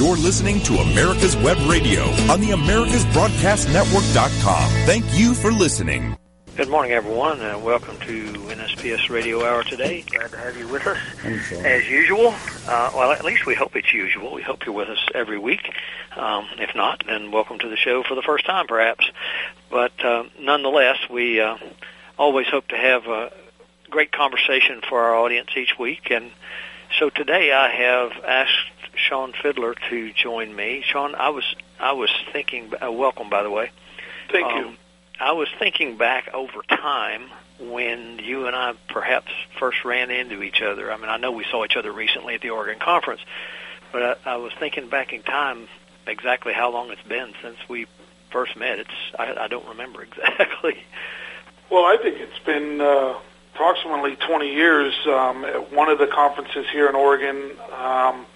You're listening to America's Web Radio on the AmericasBroadcastNetwork.com. Thank you for listening. Good morning, everyone, and welcome to NSPS Radio Hour today. Glad to have you with us. As usual, uh, well, at least we hope it's usual. We hope you're with us every week. Um, if not, then welcome to the show for the first time, perhaps. But uh, nonetheless, we uh, always hope to have a great conversation for our audience each week. And so today I have asked Shaun Fidler to join me. Shaun, I was I was thinking. Uh, welcome, by the way. Thank um, you. I was thinking back over time when you and I perhaps first ran into each other. I mean, I know we saw each other recently at the Oregon conference, but I, I was thinking back in time exactly how long it's been since we first met. It's I, I don't remember exactly. Well, I think it's been uh, approximately 20 years. Um, at one of the conferences here in Oregon, um,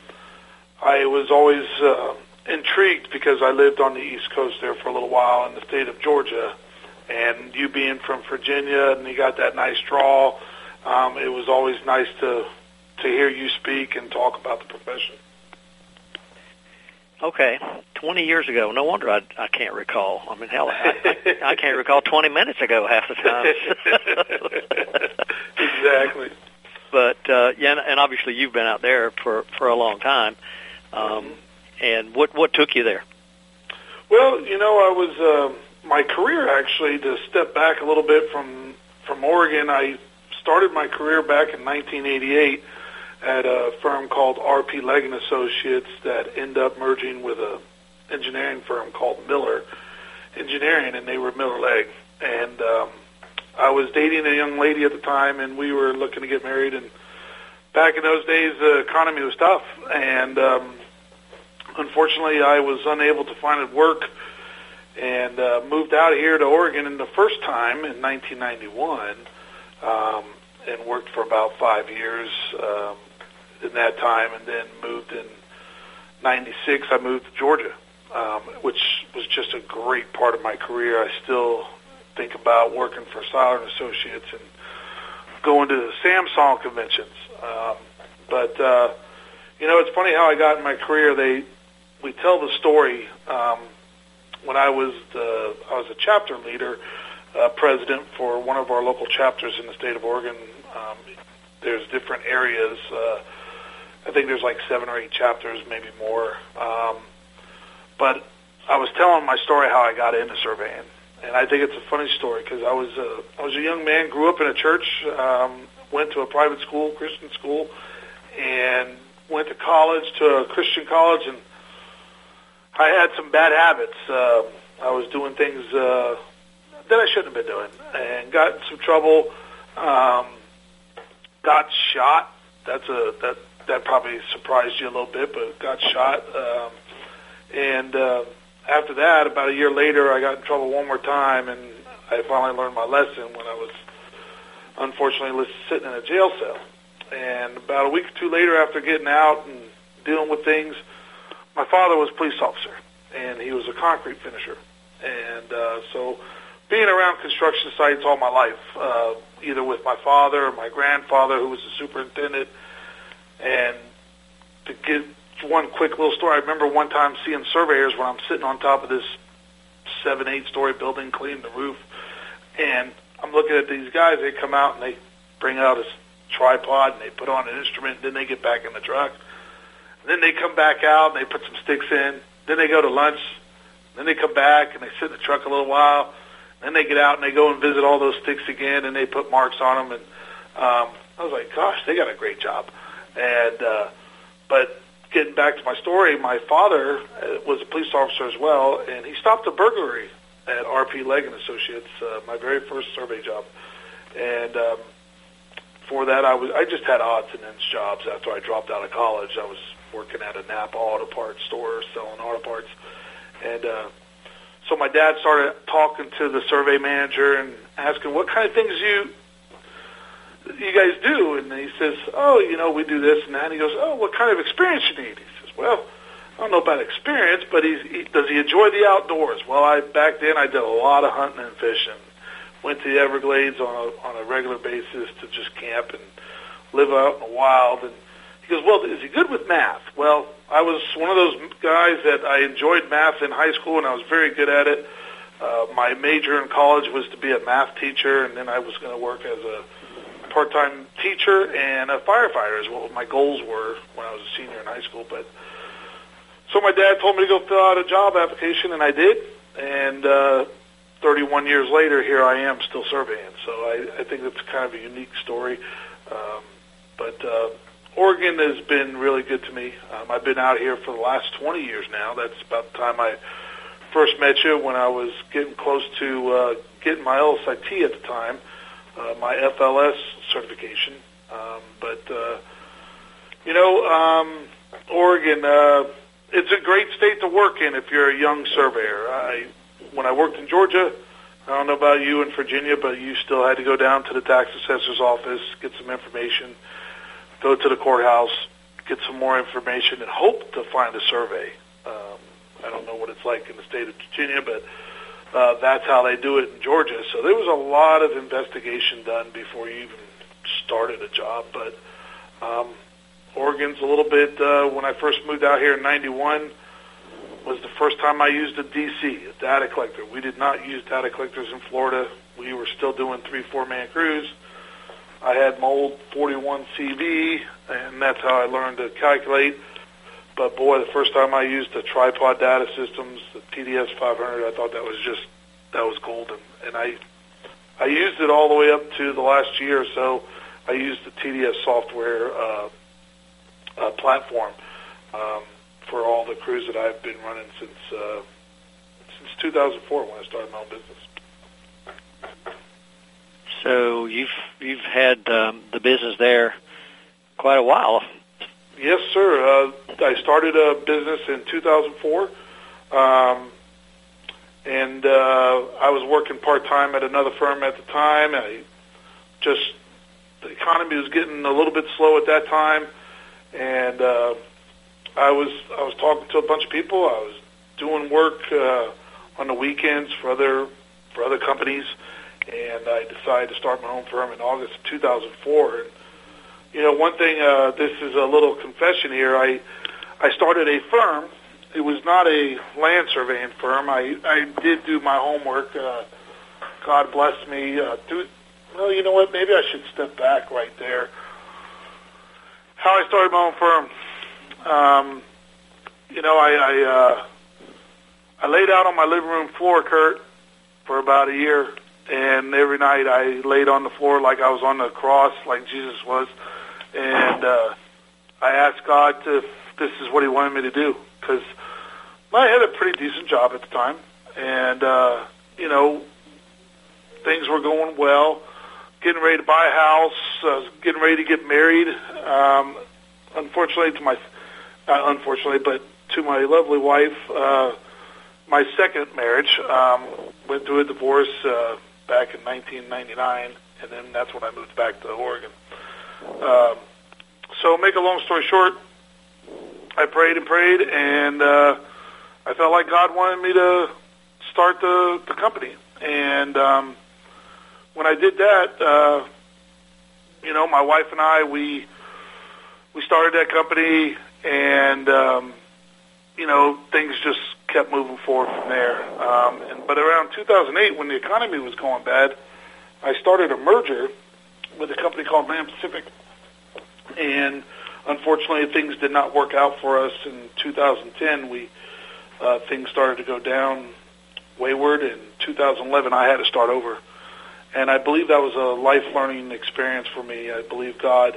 I was always uh, intrigued because I lived on the East Coast there for a little while in the state of Georgia and you being from Virginia and you got that nice draw, um, it was always nice to to hear you speak and talk about the profession. Okay, 20 years ago. No wonder I, I can't recall. I mean, hell, I, I, I can't recall 20 minutes ago half the time. exactly. But uh, yeah, and obviously you've been out there for for a long time. Um. And what what took you there? Well, you know, I was. Um, my career actually to step back a little bit from from Oregon. I started my career back in 1988 at a firm called RP Legg and Associates that ended up merging with a engineering firm called Miller Engineering, and they were Miller Legg. And um, I was dating a young lady at the time, and we were looking to get married. And back in those days, the economy was tough, and um, unfortunately, I was unable to find work and uh, moved out here to Oregon in the first time in 1991, um, and worked for about five years um, in that time, and then moved in '96. I moved to Georgia, um, which was just a great part of my career. I still think about working for and Associates and going to the Samsog conventions. Um, but uh, you know, it's funny how I got in my career. They we tell the story. Um, when I was the I was a chapter leader, uh, president for one of our local chapters in the state of Oregon. Um, there's different areas. Uh, I think there's like seven or eight chapters, maybe more. Um, but I was telling my story how I got into surveying, and I think it's a funny story because I was a, I was a young man, grew up in a church, um, went to a private school, Christian school, and went to college to a Christian college and I had some bad habits. Uh, I was doing things uh, that I shouldn't have been doing, and got in some trouble. Um, got shot. That's a that that probably surprised you a little bit, but got shot. Um, and uh, after that, about a year later, I got in trouble one more time, and I finally learned my lesson when I was unfortunately sitting in a jail cell. And about a week or two later, after getting out and dealing with things, my father was a police officer, and he was a concrete finisher. And uh, so being around construction sites all my life, uh, either with my father or my grandfather, who was a superintendent, and to give one quick little story, I remember one time seeing surveyors when I'm sitting on top of this seven, eight story building cleaning the roof, and I'm looking at these guys. They come out and they bring out a tripod and they put on an instrument, and then they get back in the truck then they come back out and they put some sticks in. Then they go to lunch. Then they come back and they sit in the truck a little while. Then they get out and they go and visit all those sticks again and they put marks on them. And um, I was like, gosh, they got a great job. And uh, but getting back to my story, my father uh, was a police officer as well, and he stopped a burglary at RP Legg and Associates, uh, my very first survey job. And um, for that, I was I just had odds and ends jobs after I dropped out of college. I was working at a Napa auto parts store selling auto parts. And uh, so my dad started talking to the survey manager and asking what kind of things you you guys do. And he says, oh, you know, we do this and that. And he goes, oh, what kind of experience you need? He says, well, I don't know about experience, but he's, he, does he enjoy the outdoors? Well, I back then I did a lot of hunting and fishing. Went to the Everglades on a on a regular basis to just camp and live out in the wild. And He goes, well, is he good with math? Well, I was one of those guys that I enjoyed math in high school, and I was very good at it. Uh, my major in college was to be a math teacher, and then I was going to work as a part-time teacher and a firefighter is what my goals were when I was a senior in high school. But so my dad told me to go fill out a job application, and I did. And uh, 31 years later, here I am still surveying. So I, I think that's kind of a unique story. Um, but uh, Oregon has been really good to me. Um, I've been out here for the last 20 years now. That's about the time I first met you when I was getting close to uh, getting my LSIT at the time, uh, my FLS certification. Um, but uh, you know, um, Oregon, uh, it's a great state to work in if you're a young surveyor. I when I worked in Georgia. I don't know about you in Virginia, but you still had to go down to the tax assessor's office, get some information, go to the courthouse, get some more information, and hope to find a survey. Um, I don't know what it's like in the state of Virginia, but uh, that's how they do it in Georgia. So there was a lot of investigation done before you even started a job. But um, Oregon's a little bit. Uh, when I first moved out here in '91, was the first time I used a DC, a data collector. We did not use data collectors in Florida. We were still doing three, four man crews. I had my old 41 CV, and that's how I learned to calculate. But boy, the first time I used the tripod data systems, the TDS 500, I thought that was just that was golden. And I I used it all the way up to the last year or so. I used the TDS software uh, uh, platform um, for all the crews that I've been running since uh, since 2004 when I started my own business. So you've you've had um, the business there quite a while. Yes, sir. Uh, I started a business in 2004, um, and uh, I was working part time at another firm at the time. I just the economy was getting a little bit slow at that time, and uh, I was I was talking to a bunch of people. I was doing work uh, on the weekends for other for other companies, and I decided to start my own firm in August of 2004. And you know, one thing, uh, this is a little confession here. I, I started a firm. It was not a land surveying firm. I, I did do my homework. Uh, God bless me. Uh, do, well, you know what? Maybe I should step back right there. How I started my own firm. Um, you know, I, I, uh, I laid out on my living room floor, Curt, for about a year. And every night I laid on the floor like I was on the cross, like Jesus was and uh, I asked God if this is what He wanted me to do because I had a pretty decent job at the time, and uh, you know things were going well. Getting ready to buy a house, I was getting ready to get married. Um, unfortunately, to my uh, unfortunately, but to my lovely wife, uh, my second marriage um, went through a divorce uh, back in 1999, and then that's when I moved back to Oregon. Um, so, make a long story short, I prayed and prayed, and uh, I felt like God wanted me to start the, the company. And um, when I did that, uh, you know, my wife and I, we we started that company, and um, you know, things just kept moving forward from there. Um, and but around 2008, when the economy was going bad, I started a merger with a company called Land Pacific. And unfortunately things did not work out for us. In 2010 we uh, things started to go down wayward. In 2011 I had to start over. And I believe that was a life learning experience for me. I believe God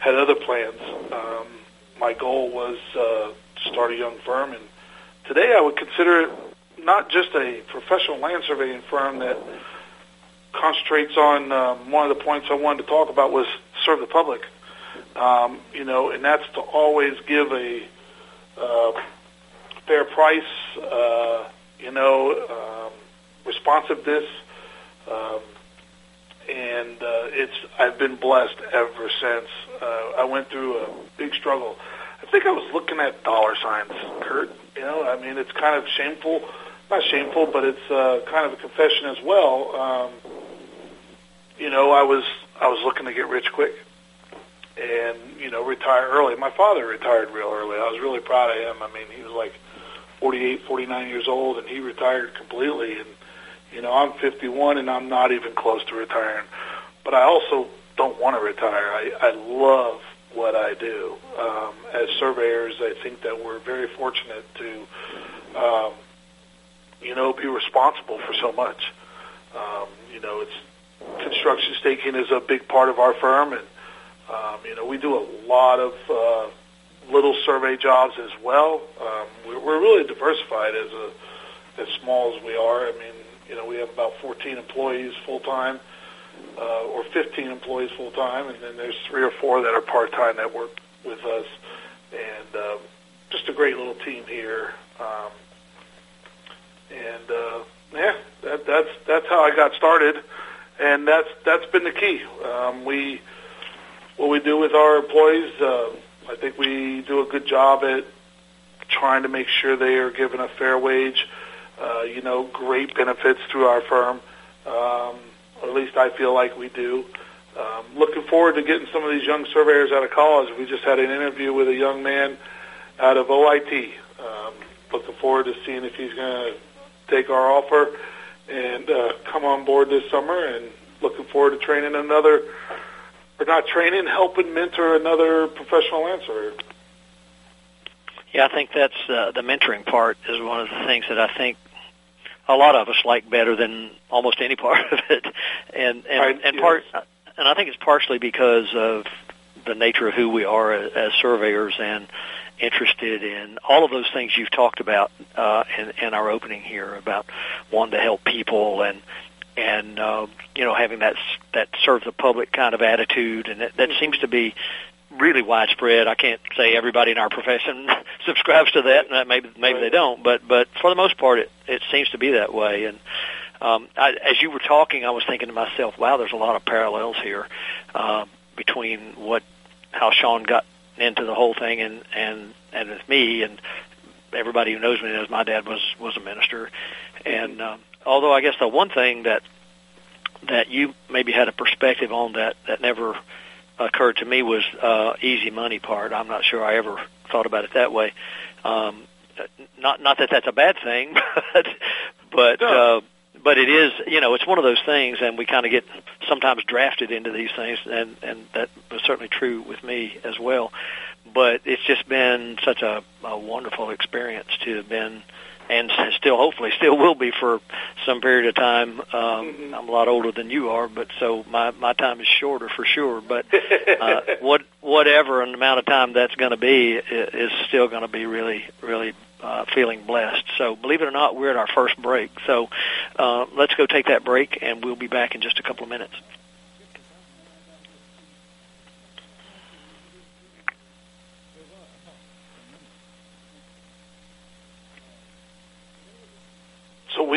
had other plans. Um, my goal was uh, to start a young firm and today I would consider it not just a professional land surveying firm that concentrates on um, one of the points I wanted to talk about was serve the public um, you know, and that's to always give a uh, fair price, uh, you know, um, responsiveness, um, and uh, it's. I've been blessed ever since. Uh, I went through a big struggle. I think I was looking at dollar signs, Curt. You know, I mean, it's kind of shameful. Not shameful, but it's uh, kind of a confession as well. Um, you know, I was I was looking to get rich quick and you know retire early. My father retired real early. I was really proud of him. I mean, he was like 48, 49 years old, and he retired completely. And you know, I'm 51, and I'm not even close to retiring. But I also don't want to retire. I, I love what I do. Um, as surveyors, I think that we're very fortunate to, um, you know, be responsible for so much. Um, you know, it's construction staking is a big part of our firm, and um, you know, we do a lot of uh, little survey jobs as well. Um, we're, we're really diversified as a as small as we are. I mean, you know, we have about 14 employees full time, uh, or 15 employees full time, and then there's three or four that are part time that work with us, and um, just a great little team here. Um, and uh, yeah, that, that's that's how I got started, and that's that's been the key. Um, we what we do with our employees, uh, I think we do a good job at trying to make sure they are given a fair wage. Uh, you know, great benefits through our firm. Um, at least I feel like we do. Um, looking forward to getting some of these young surveyors out of college. We just had an interview with a young man out of OIT. Um, looking forward to seeing if he's going to take our offer and uh, come on board this summer. And looking forward to training another or not training, helping mentor another professional answer. Yeah, I think that's uh, the mentoring part is one of the things that I think a lot of us like better than almost any part of it, and and right, and yes. part, and I think it's partially because of the nature of who we are as, as surveyors and interested in all of those things you've talked about uh, in, in our opening here about wanting to help people and and uh, you know having that that serve the public kind of attitude, and that, that seems to be really widespread. I can't say everybody in our profession subscribes to that, and maybe maybe they don't, but but for the most part, it it seems to be that way. And um, I, as you were talking, I was thinking to myself, wow, there's a lot of parallels here uh, between what how Shaun got into the whole thing and and and with me and everybody who knows me knows my dad was was a minister and um, although I guess the one thing that that you maybe had a perspective on that that never occurred to me was uh, easy money part. I'm not sure I ever thought about it that way. Um, not not that that's a bad thing, but but No. uh, but it is you know it's one of those things, and we kind of get sometimes drafted into these things, and and that was certainly true with me as well. But it's just been such a, a wonderful experience to have been and still hopefully still will be for some period of time. Um, Mhm. I'm a lot older than you are, but so my my time is shorter for sure. But uh, what whatever an amount of time that's going to be is still going to be really really uh, feeling blessed. So believe it or not, we're at our first break. So uh, let's go take that break, and we'll be back in just a couple of minutes. So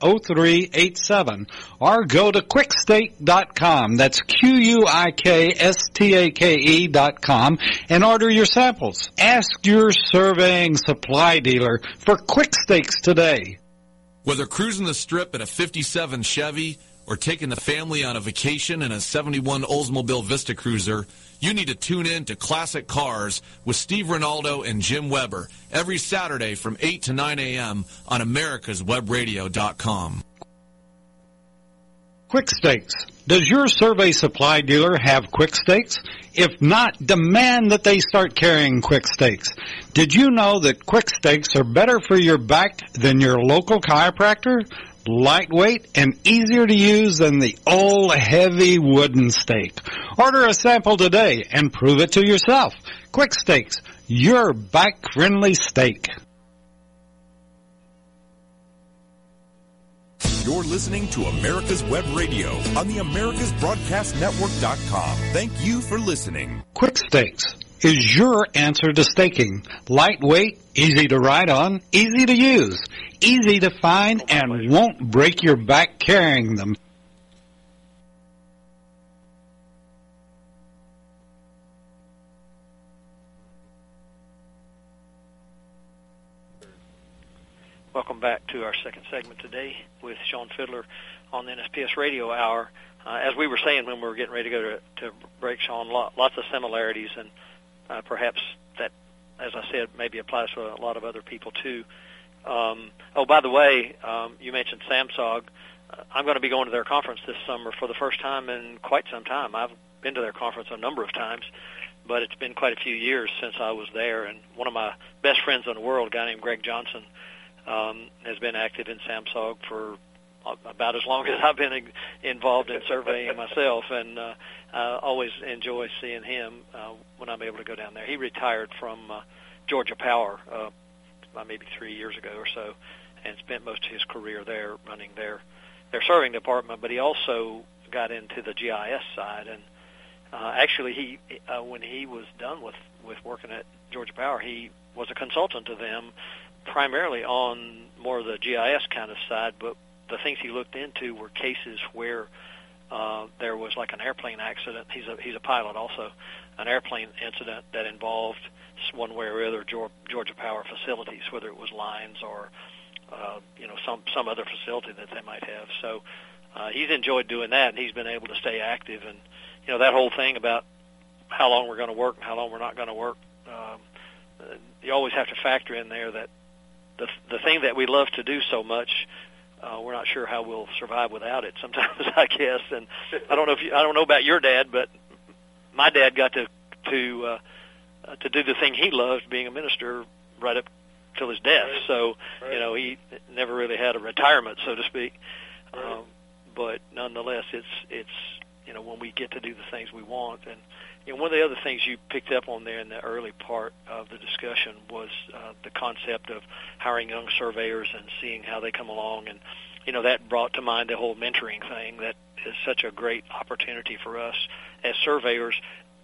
800-438-0387 or go to quikstake.com. That's Q-U-I-K-S-T-A-K-E dot com and order your samples. Ask your surveying supply dealer for quick stakes today. Whether cruising the strip in a 57 Chevy or taking the family on a vacation in a 71 Oldsmobile Vista Cruiser, you need to tune in to Classic Cars with Steve Ronaldo and Jim Weber every Saturday from 8 to 9 a.m. on americaswebradio.com. Quick Stakes. Does your survey supply dealer have Quick Stakes? If not, demand that they start carrying Quick Stakes. Did you know that Quick Stakes are better for your back than your local chiropractor? Lightweight and easier to use than the old heavy wooden stake. Order a sample today and prove it to yourself. Quick Stakes, your back friendly stake. You're listening to America's Web Radio on the AmericasBroadcastNetwork.com. Thank you for listening. Quick Stakes. is your answer to staking. Lightweight, easy to ride on, easy to use, easy to find, and won't break your back carrying them. Welcome back to our second segment today with Shaun Fidler on the NSPS Radio Hour. Uh, as we were saying when we were getting ready to go to, to break, Shaun, lots of similarities, and uh, perhaps that, as I said, maybe applies to a lot of other people too. Um, oh, by the way, um, you mentioned Samsog. Uh, I'm going to be going to their conference this summer for the first time in quite some time. I've been to their conference a number of times, but it's been quite a few years since I was there. And one of my best friends in the world, a guy named Greg Johnson, um, has been active in Samsog for about as long as I've been involved in surveying myself, and uh, I always enjoy seeing him uh, when I'm able to go down there. He retired from uh, Georgia Power uh, maybe three years ago or so, and spent most of his career there running their their surveying department. But he also got into the GIS side, and uh, actually, he uh, when he was done with with working at Georgia Power, he was a consultant to them primarily on more of the GIS kind of side, but the things he looked into were cases where uh, there was like an airplane accident. He's a he's a pilot also, an airplane incident that involved one way or other Georgia Power facilities, whether it was lines or uh, you know some some other facility that they might have. So uh, he's enjoyed doing that, and he's been able to stay active. And you know that whole thing about how long we're going to work and how long we're not going to work. Um, you always have to factor in there that the the thing that we love to do so much, uh, we're not sure how we'll survive without it. Sometimes I guess, and I don't know if you, I don't know about your dad, but my dad got to to uh, uh, to do the thing he loved, being a minister, right up till his death. Right. So right. you know he never really had a retirement, so to speak. Right. Um, but nonetheless, it's it's you know when we get to do the things we want and you know, one of the other things you picked up on there in the early part of the discussion was uh, the concept of hiring young surveyors and seeing how they come along, and you know that brought to mind the whole mentoring thing. That is such a great opportunity for us as surveyors,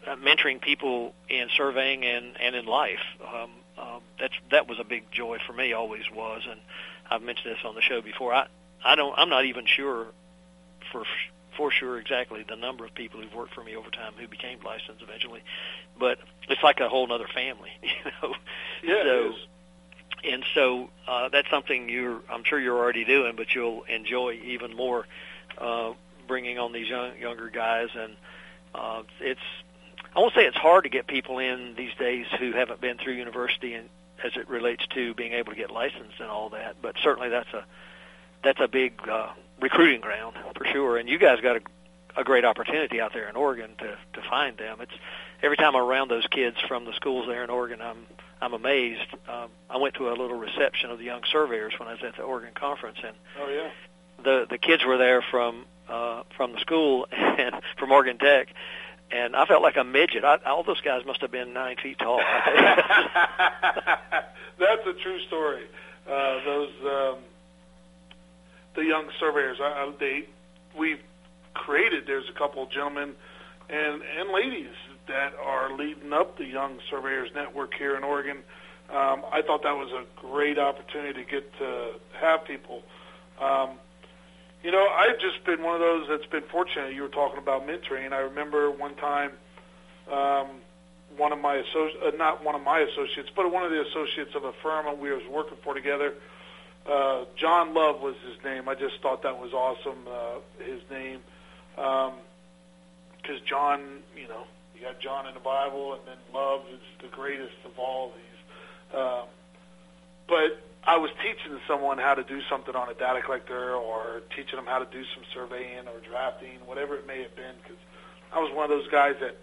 uh, mentoring people in surveying and and in life. Um, um, that's that was a big joy for me, always was, and I've mentioned this on the show before. I I don't I'm not even sure for for sure exactly the number of people who've worked for me over time who became licensed eventually, but it's like a whole other family, you know. Yeah, so, and so uh, that's something you're I'm sure you're already doing, but you'll enjoy even more uh, bringing on these young, younger guys, and uh, it's I won't say it's hard to get people in these days who haven't been through university and as it relates to being able to get licensed and all that, but certainly that's a that's a big uh, recruiting ground for sure. And you guys got a, a great opportunity out there in Oregon to to find them. It's every time I'm around those kids from the schools there in Oregon, I'm I'm amazed. Um, I went to a little reception of the young surveyors when I was at the Oregon conference, and oh yeah, the the kids were there from uh, from the school and from Oregon Tech. And I felt like a midget. I, all those guys must have been nine feet tall. That's a true story. Uh, those um, the young surveyors. I, they we've created. There's a couple of gentlemen and and ladies that are leading up the Young Surveyors Network here in Oregon. Um, I thought that was a great opportunity to get to have people. Um, you know, I've just been one of those that's been fortunate. You were talking about mentoring. I remember one time, um, one of my associ- uh, not one of my associates, but one of the associates of a firm we was working for together uh, John Love was his name. I just thought that was awesome. Uh, his name, because um, John, you know, you got John in the Bible, and then Love is the greatest of all these. Um, but I was teaching someone how to do something on a data collector, or teaching them how to do some surveying or drafting, whatever it may have been. Because I was one of those guys that,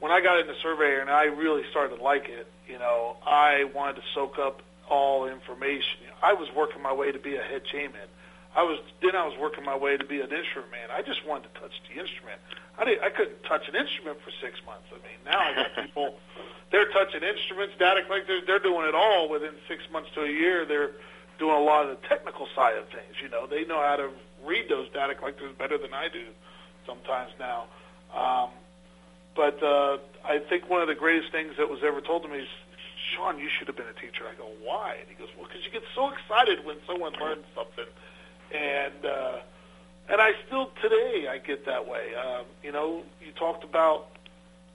when I got into surveyor and I really started to like it, you know, I wanted to soak up all information. I was working my way to be a head chainman. I was then I was working my way to be an instrument man. I just wanted to touch the instrument. I didn't, I couldn't touch an instrument for six months. I mean, now I got people. they're touching instruments, data collectors. They're doing it all within six months to a year. They're doing a lot of the technical side of things. You know, they know how to read those data collectors better than I do sometimes now. Um, but uh, I think one of the greatest things that was ever told to me is, Shaun, you should have been a teacher. I go, why? And he goes, well, because you get so excited when someone learns something, and uh, and I still today I get that way. Um, you know, you talked about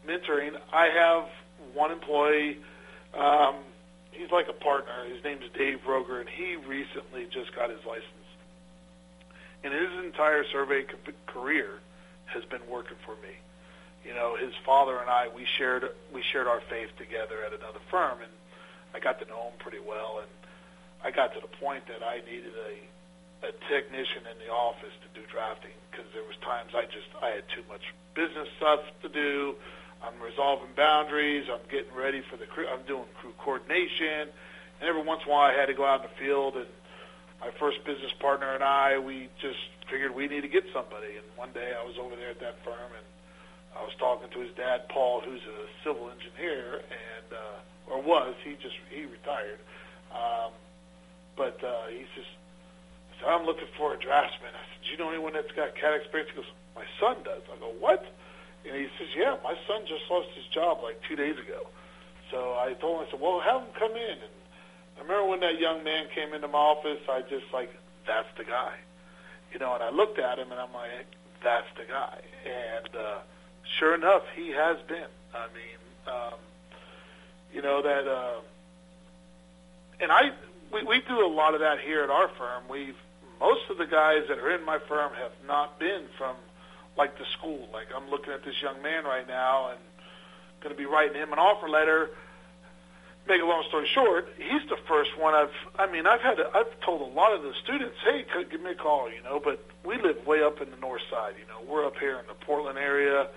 mentoring. I have one employee. Um, he's like a partner. His name's Dave Roger, and he recently just got his license. And his entire survey career has been working for me. You know, his father and I we shared we shared our faith together at another firm, and I got to know him pretty well. And I got to the point that I needed a a technician in the office to do drafting because there was times I just I had too much business stuff to do. I'm resolving boundaries. I'm getting ready for the crew. I'm doing crew coordination, and every once in a while I had to go out in the field. And my first business partner and I, we just figured we need to get somebody. And one day I was over there at that firm, and I was talking to his dad, Paul, who's a civil engineer, and uh, or was he just he retired, um, but uh, he's just. So I'm looking for a draftsman. I said, "Do you know anyone that's got CAD experience?" He goes, "My son does." I go, "What?" And he says, yeah, my son just lost his job like two days ago. So I told him, I said, well, have him come in. And I remember when that young man came into my office, I just like, that's the guy. You know, and I looked at him and I'm like, that's the guy. And uh, sure enough, he has been. I mean, um, you know, that, uh, and I, we, we do a lot of that here at our firm. We've, most of the guys that are in my firm have not been from – like the school. Like I'm looking at this young man right now and going to be writing him an offer letter. Make a long story short, he's the first one I've. I mean, I've had. I've told a lot of the students, "Hey, give me a call," you know. But we live way up in the north side. You know, we're up here in the Portland area,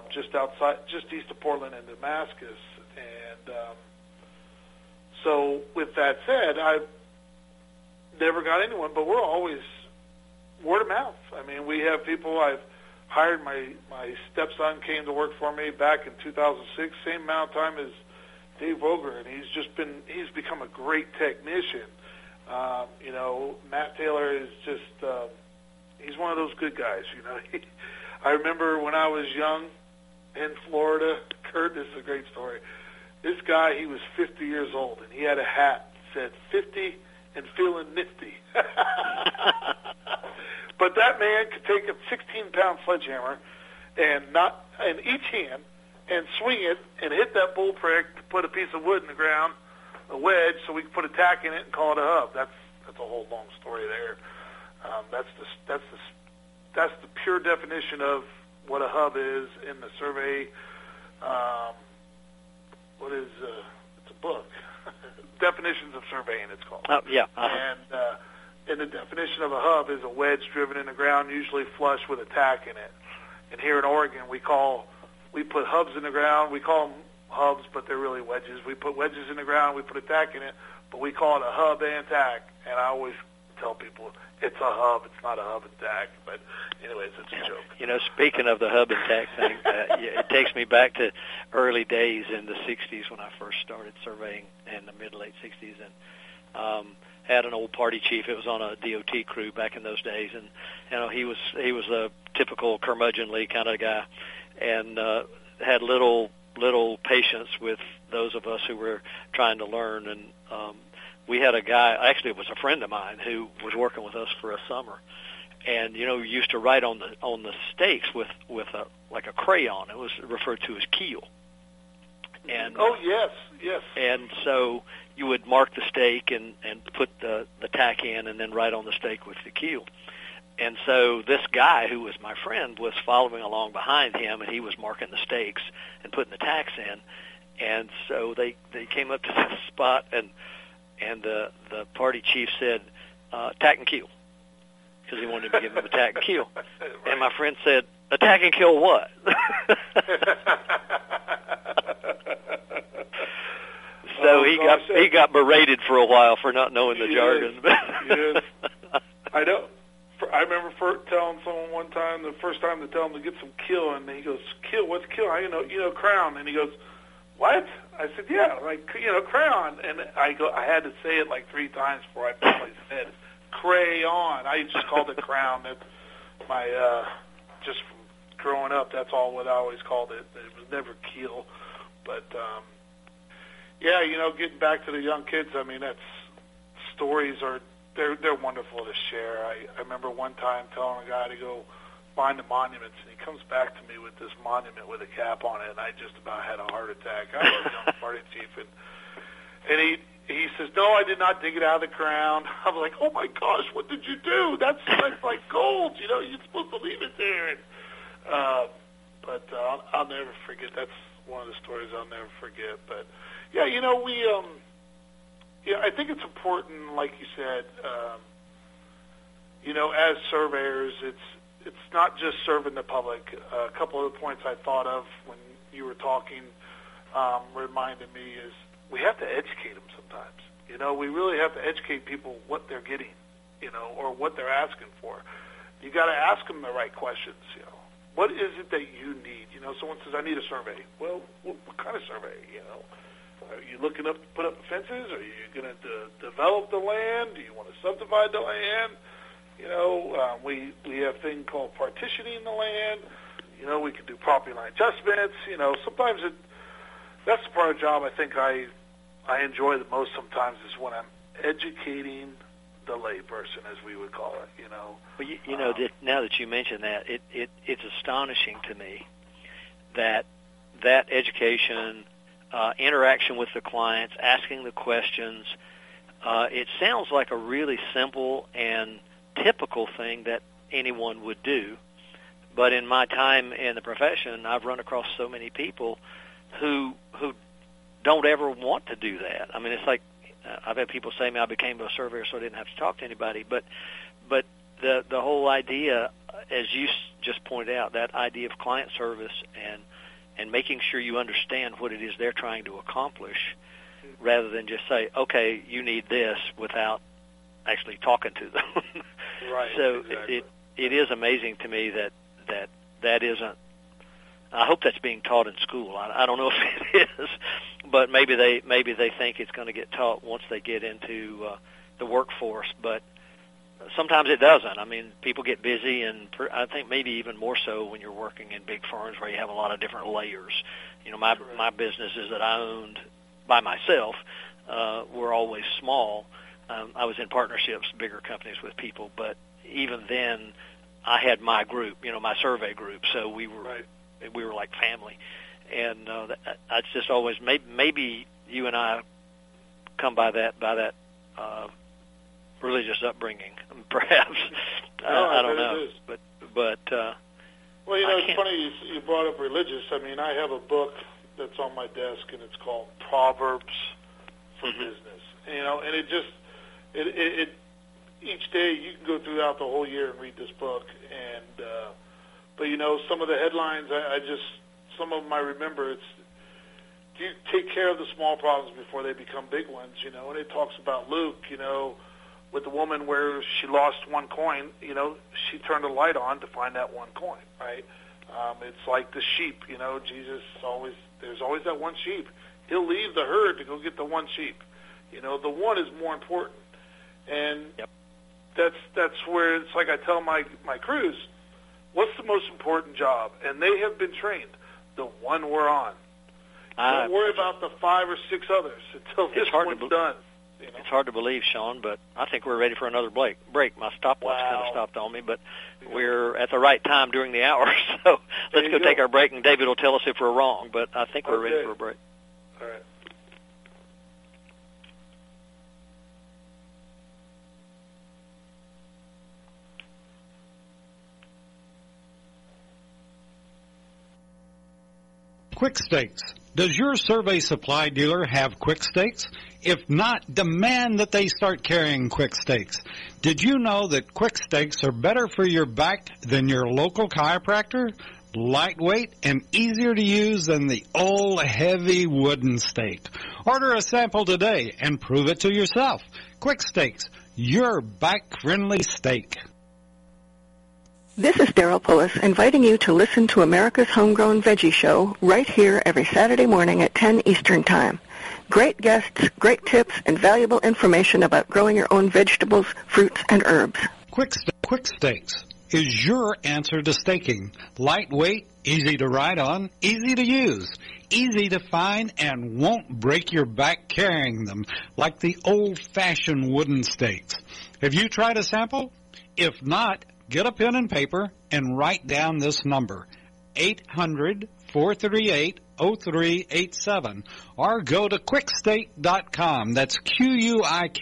um, just outside, just east of Portland and Damascus. And um, so, with that said, I've never got anyone, but we're always word of mouth. I mean, we have people I've hired. My my stepson came to work for me back in 2006, same amount of time as Dave Roger, and he's just been he's become a great technician. Um, you know, Matt Taylor is just uh, he's one of those good guys. You know, I remember when I was young in Florida. Curt, this is a great story. This guy, he was 50 years old, and he had a hat that said 50 and feeling nifty. But that man could take a 16-pound sledgehammer and not in each hand and swing it and hit that bull prick to put a piece of wood in the ground, a wedge, so we could put a tack in it and call it a hub. That's that's a whole long story there. Um, that's the that's the that's the pure definition of what a hub is in the survey. Um, what is uh, it's a book. Definitions of surveying, it's called. Oh yeah. Uh-huh. And uh, and the definition of a hub is a wedge driven in the ground, usually flush with a tack in it. And here in Oregon, we call we put hubs in the ground. We call them hubs, but they're really wedges. We put wedges in the ground. We put a tack in it, but we call it a hub and tack. And I always tell people it's a hub. It's not a hub and tack. But anyways, it's a joke. You know, speaking of the hub and tack thing, uh, it takes me back to early days in the '60s when I first started surveying in the mid late '60s, and um, had an old party chief. It was on a DOT crew back in those days, and you know he was he was a typical curmudgeonly kind of guy, and uh, had little little patience with those of us who were trying to learn. And um, we had a guy, actually, it was a friend of mine who was working with us for a summer, and you know used to write on the on the stakes with with a like a crayon. It was referred to as keel. And oh yes, yes. And so you would mark the stake and and put the the tack in, and then write on the stake with the keel. And so this guy who was my friend was following along behind him, and he was marking the stakes and putting the tacks in. And so they they came up to this spot, and and the the party chief said, uh, "Tack and kill because he wanted to give him attack and kill. right. And my friend said, "Attack and kill what?" so oh, he got he got berated for a while for not knowing the jargon. yes. I know. I remember for telling someone one time, the first time to tell him to get some kill, and he goes, "Kill? What's kill?" I you know, you know, crown, and he goes, "What?" I said, "Yeah, like you know, crayon." And I go, I had to say it like three times before I finally said crayon. I just called it crown. That my uh, just growing up, that's all what I always called it. It was never keel, but um, yeah, you know, getting back to the young kids. I mean, that's stories are they're they're wonderful to share. I, I remember one time telling a guy to go find the monuments, and he comes back to me with this monument with a cap on it, and I just about had a heart attack. I was a young party chief, and and he he says, "No, I did not dig it out of the ground." I'm like, "Oh my gosh, what did you do? That's that's like gold. You know, you're supposed to leave it there." And, uh, but uh, I'll, I'll never forget. That's one of the stories I'll never forget. But yeah, you know, we um, yeah, I think it's important, like you said. Um, you know, as surveyors, it's it's not just serving the public. A couple of the points I thought of when you were talking um, reminded me is we have to educate them sometimes. You know, we really have to educate people what they're getting, you know, or what they're asking for. You got to ask them the right questions. You know, what is it that you need? You know, someone says, "I need a survey." Well, what, what kind of survey? You know, are you looking up to put up fences? Are you going to de- develop the land? Do you want to subdivide the land? You know, um, we we have a thing called partitioning the land. You know, we can do property line adjustments. You know, sometimes it that's the part of the job I think I I enjoy the most sometimes is when I'm educating the layperson, as we would call it. You know. Well, you, you know, um, that now that you mention that, it, it it's astonishing to me that that education, uh, interaction with the clients, asking the questions. Uh, it sounds like a really simple and typical thing that anyone would do. But in my time in the profession, I've run across so many people who who don't ever want to do that. I mean, it's like uh, I've had people say to me, "I became a surveyor so I didn't have to talk to anybody." But but the the whole idea, as you just pointed out, that idea of client service and and making sure you understand what it is they're trying to accomplish, rather than just say, "Okay, you need this," without actually talking to them. right. So exactly. it it is amazing to me that that that isn't I hope that's being taught in school. I, I don't know if it is, but maybe they maybe they think it's going to get taught once they get into uh, the workforce. But sometimes it doesn't. I mean, people get busy, and per, I think maybe even more so when you're working in big firms where you have a lot of different layers. You know, my Correct. my businesses that I owned by myself uh, were always small. Um, I was in partnerships, bigger companies with people, but even then, I had my group. You know, my survey group. So we were. Right we were like family, and uh, that, that's just always maybe, maybe you and I come by that by that uh, religious upbringing, perhaps. No, I, I don't know, but but uh, Well, you know, it's funny you, you brought up religious. I mean, I have a book that's on my desk, and it's called Proverbs for Mhm. Business. And, you know, and it just it, it, it each day you can go throughout the whole year and read this book, and uh, but you know, some of the headlines I, I just some of them I remember. It's do you take care of the small problems before they become big ones? You know, and it talks about Luke. You know with the woman where she lost one coin, you know, she turned a light on to find that one coin, right? Um, it's like the sheep, you know, Jesus always, there's always that one sheep. He'll leave the herd to go get the one sheep. You know, the one is more important. And Yep. that's, that's where it's like I tell my, my crews, what's the most important job? And they have been trained, the one we're on. Don't worry about the five or six others until this hard one's bel- done. You know? it's hard to believe, Shaun, but I think we're ready for another break. Break. My stopwatch kind of stopped on me, but we're at the right time during the hour. So let's go, go. take our break, and David will tell us if we're wrong. But I think we're ready for a break. All right. Quick Stakes. Does your survey supply dealer have Quick Stakes? If not, demand that they start carrying Quick Stakes. Did you know that Quick Stakes are better for your back than your local chiropractor? Lightweight and easier to use than the old heavy wooden stake. Order a sample today and prove it to yourself. Quick Stakes, your back friendly stake. This is Daryl Pullis inviting you to listen to America's Homegrown Veggie Show right here every Saturday morning at 10 Eastern Time. Great guests, great tips, and valuable information about growing your own vegetables, fruits, and herbs. Quick, St- Quick Stakes, is your answer to staking. Lightweight, easy to ride on, easy to use, easy to find, and won't break your back carrying them like the old-fashioned wooden stakes. Have you tried a sample? If not, get a pen and paper and write down this number. 800 438 0387 or go to quikstake.com. That's Q-U-I-K-S-T-A-K-E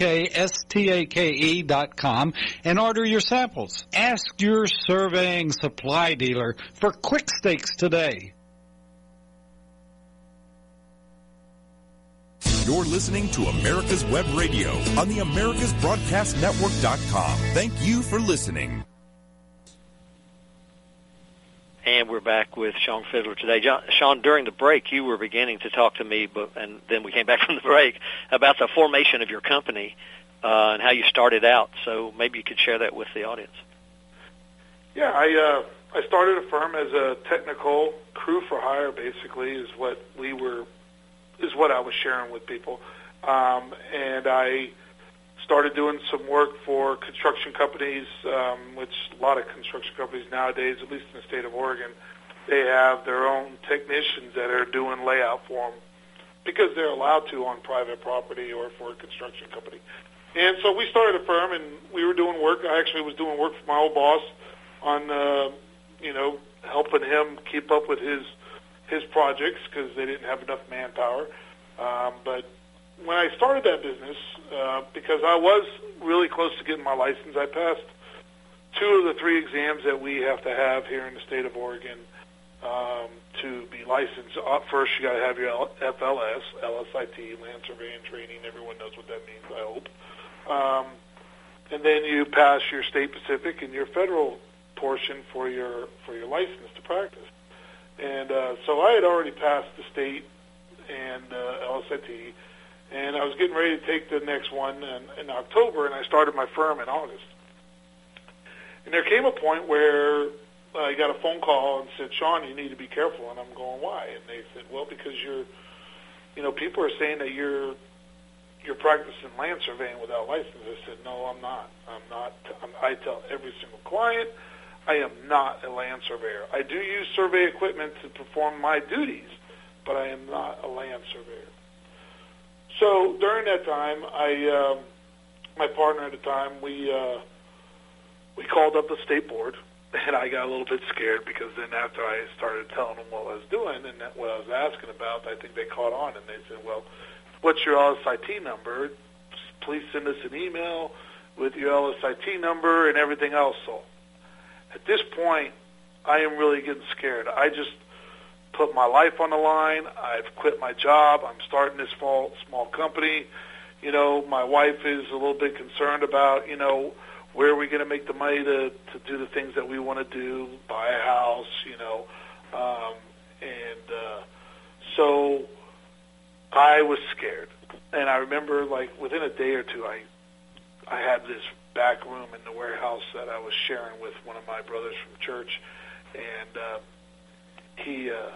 dot com and order your samples. Ask your surveying supply dealer for quick stakes today. You're listening to America's Web Radio on the AmericasBroadcastNetwork.com. Thank you for listening. And we're back with Shaun Fidler today. John, Shaun, during the break, you were beginning to talk to me, but, and then we came back from the break about the formation of your company uh, and how you started out. So maybe you could share that with the audience. Yeah, I uh, I started a firm as a technical crew for hire. Basically, is what we were is what I was sharing with people, um, and I started doing some work for construction companies, um, which a lot of construction companies nowadays, at least in the state of Oregon, they have their own technicians that are doing layout for them because they're allowed to on private property or for a construction company. And so we started a firm, and we were doing work. I actually was doing work for my old boss on, uh, you know, helping him keep up with his his projects because they didn't have enough manpower. Um, but when I started that business, uh, because I was really close to getting my license, I passed two of the three exams that we have to have here in the state of Oregon um, to be licensed. Uh, first, you got to have your L- FLS, LSIT, Land Surveying Training. Everyone knows what that means, I hope. Um, and then you pass your state Pacific and your federal portion for your for your license to practice. And uh, so I had already passed the state and uh, LSIT and I was getting ready to take the next one in, in October, and I started my firm in August. And there came a point where I got a phone call and said, "Shaun, you need to be careful." And I'm going, "Why?" And they said, "Well, because you're, you know, people are saying that you're." You're practicing land surveying without license. I said, no, I'm not. I'm not. I'm, I tell every single client, I am not a land surveyor. I do use survey equipment to perform my duties, but I am not a land surveyor. So during that time, I, um, my partner at the time, we uh, we called up the state board, and I got a little bit scared because then after I started telling them what I was doing and that what I was asking about, I think they caught on and they said, "Well, what's your LSIT number? Please send us an email with your LSIT number and everything else." So at this point, I am really getting scared. I just put my life on the line. I've quit my job. I'm starting this small small company. You know, my wife is a little bit concerned about, you know, where are we going to make the money to to do the things that we want to do, buy a house, you know, um, and uh, so I was scared. And I remember, like within a day or two, I I had this back room in the warehouse that I was sharing with one of my brothers from church, and uh, he uh,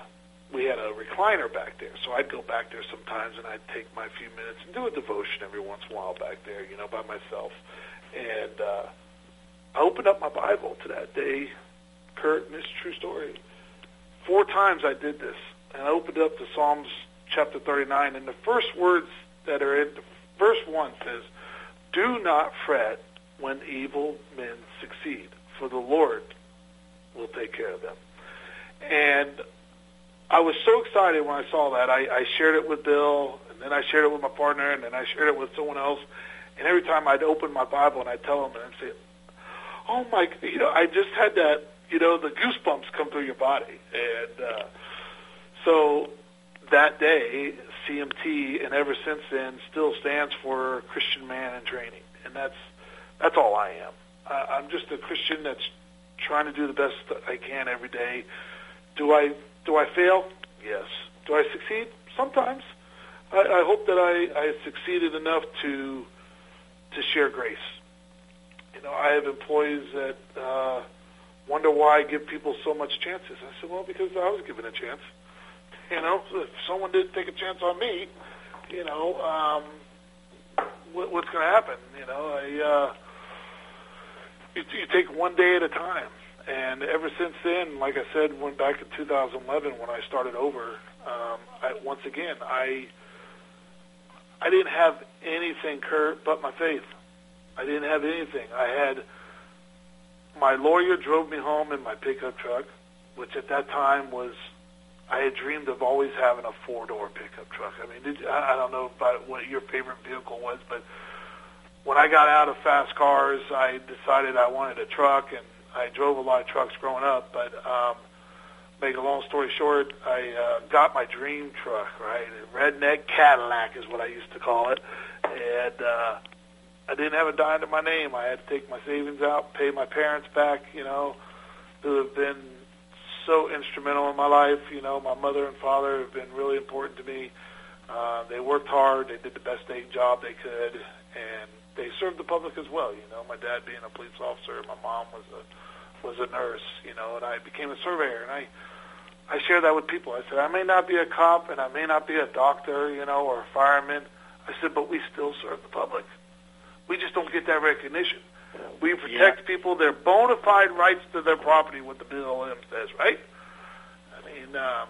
we had a recliner back there, so I'd go back there sometimes and I'd take my few minutes and do a devotion every once in a while back there, you know, by myself. And uh, I opened up my Bible to that day, Curt, and it's a true story. Four times I did this, and I opened up to Psalms chapter 39, and the first words that are in the verse one says, "Do not fret when evil men succeed, for the Lord will take care of them." And I was so excited when I saw that. I, I shared it with Bill, and then I shared it with my partner, and then I shared it with someone else. And every time I'd open my Bible and I'd tell them, and I'd say, "Oh my!" You know, I just had that. You know, the goosebumps come through your body, and uh, so that day, CMT, and ever since then, still stands for Christian Man in Training, and that's that's all I am. Uh, I'm just a Christian that's trying to do the best that I can every day. Do I do I fail? Yes. Do I succeed? Sometimes. I, I hope that I, I succeeded enough to to share grace. You know, I have employees that uh, wonder why I give people so much chances. I said, well, because I was given a chance. You know, if someone didn't take a chance on me, you know, um, what, what's going to happen? You know, I uh, you, you take one day at a time and ever since then, like I said, went back in 2011 when I started over. Um, I, once again, I I didn't have anything, Curt, but my faith. I didn't have anything. I had my lawyer drove me home in my pickup truck, which at that time was I had dreamed of always having a four door pickup truck. I mean, did, I don't know about what your favorite vehicle was, but when I got out of fast cars, I decided I wanted a truck, and I drove a lot of trucks growing up. But um, make a long story short, I uh, got my dream truck, right? A redneck Cadillac is what I used to call it, and uh, I didn't have a dime to my name. I had to take my savings out, pay my parents back, you know, who have been so instrumental in my life. You know, my mother and father have been really important to me. Uh, they worked hard. They did the best they job they could, and they served the public as well. You know, my dad being a police officer, my mom was a was a nurse. You know, and I became a surveyor, and I I share that with people. I said I may not be a cop, and I may not be a doctor, you know, or a fireman. I said, but we still serve the public. We just don't get that recognition. We protect yeah. people their bona fide rights to their property, what the BLM says, right? I mean, um,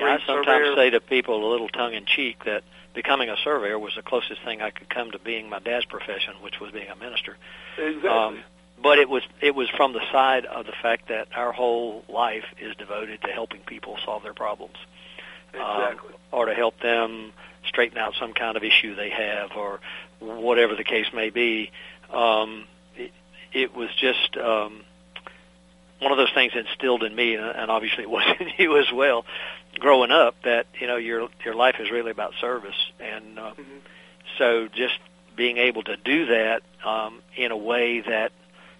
yeah, I sometimes surveyor. say to people a little tongue in cheek that becoming a surveyor was the closest thing I could come to being my dad's profession, which was being a minister. Exactly. Um, but it was it was from the side of the fact that our whole life is devoted to helping people solve their problems, exactly, um, or to help them straighten out some kind of issue they have, or whatever the case may be. Um, it, it was just um, one of those things instilled in me, and obviously it was in you as well, growing up. That you know your your life is really about service, and uh, mm-hmm. so just being able to do that um, in a way that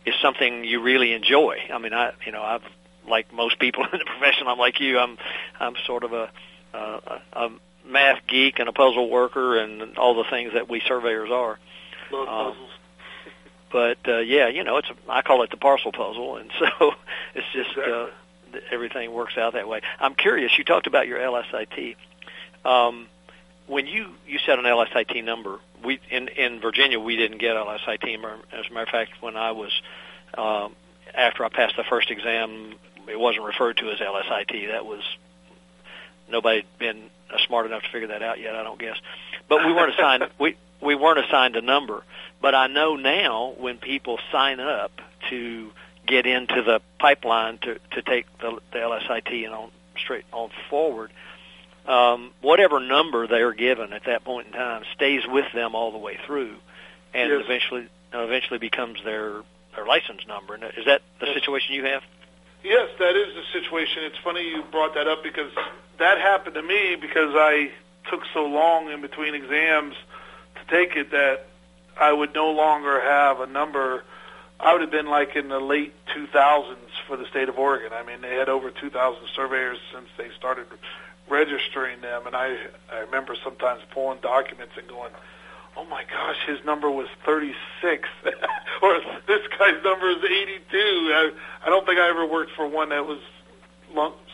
is something you really enjoy. I mean, I you know I've like most people in the profession, I'm like you. I'm I'm sort of a, uh, a math geek and a puzzle worker and all the things that we surveyors are. Love um, puzzles. But uh, yeah, you know, it's a, I call it the parcel puzzle, and so it's just uh, exactly. uh, everything works out that way. I'm curious. You talked about your LSIT. Um, when you you set an LSIT number, we in in Virginia we didn't get LSIT. As a matter of fact, when I was um, after I passed the first exam, it wasn't referred to as LSIT. That was nobody had been smart enough to figure that out yet. I don't guess, but we weren't assigned we we weren't assigned a number. But I know now when people sign up to get into the pipeline to to take the, the LSIT and on straight on forward, um, whatever number they're given at that point in time stays with them all the way through, and yes. eventually eventually becomes their their license number. And is that the situation you have? Yes, that is the situation. It's funny you brought that up because that happened to me because I took so long in between exams to take it that I would no longer have a number. I would have been like in the late 2000s for the state of Oregon. I mean, they had over 2,000 surveyors since they started registering them, and I I remember sometimes pulling documents and going, "Oh my gosh, his number was 36, or this guy's number is 82." I I don't think I ever worked for one that was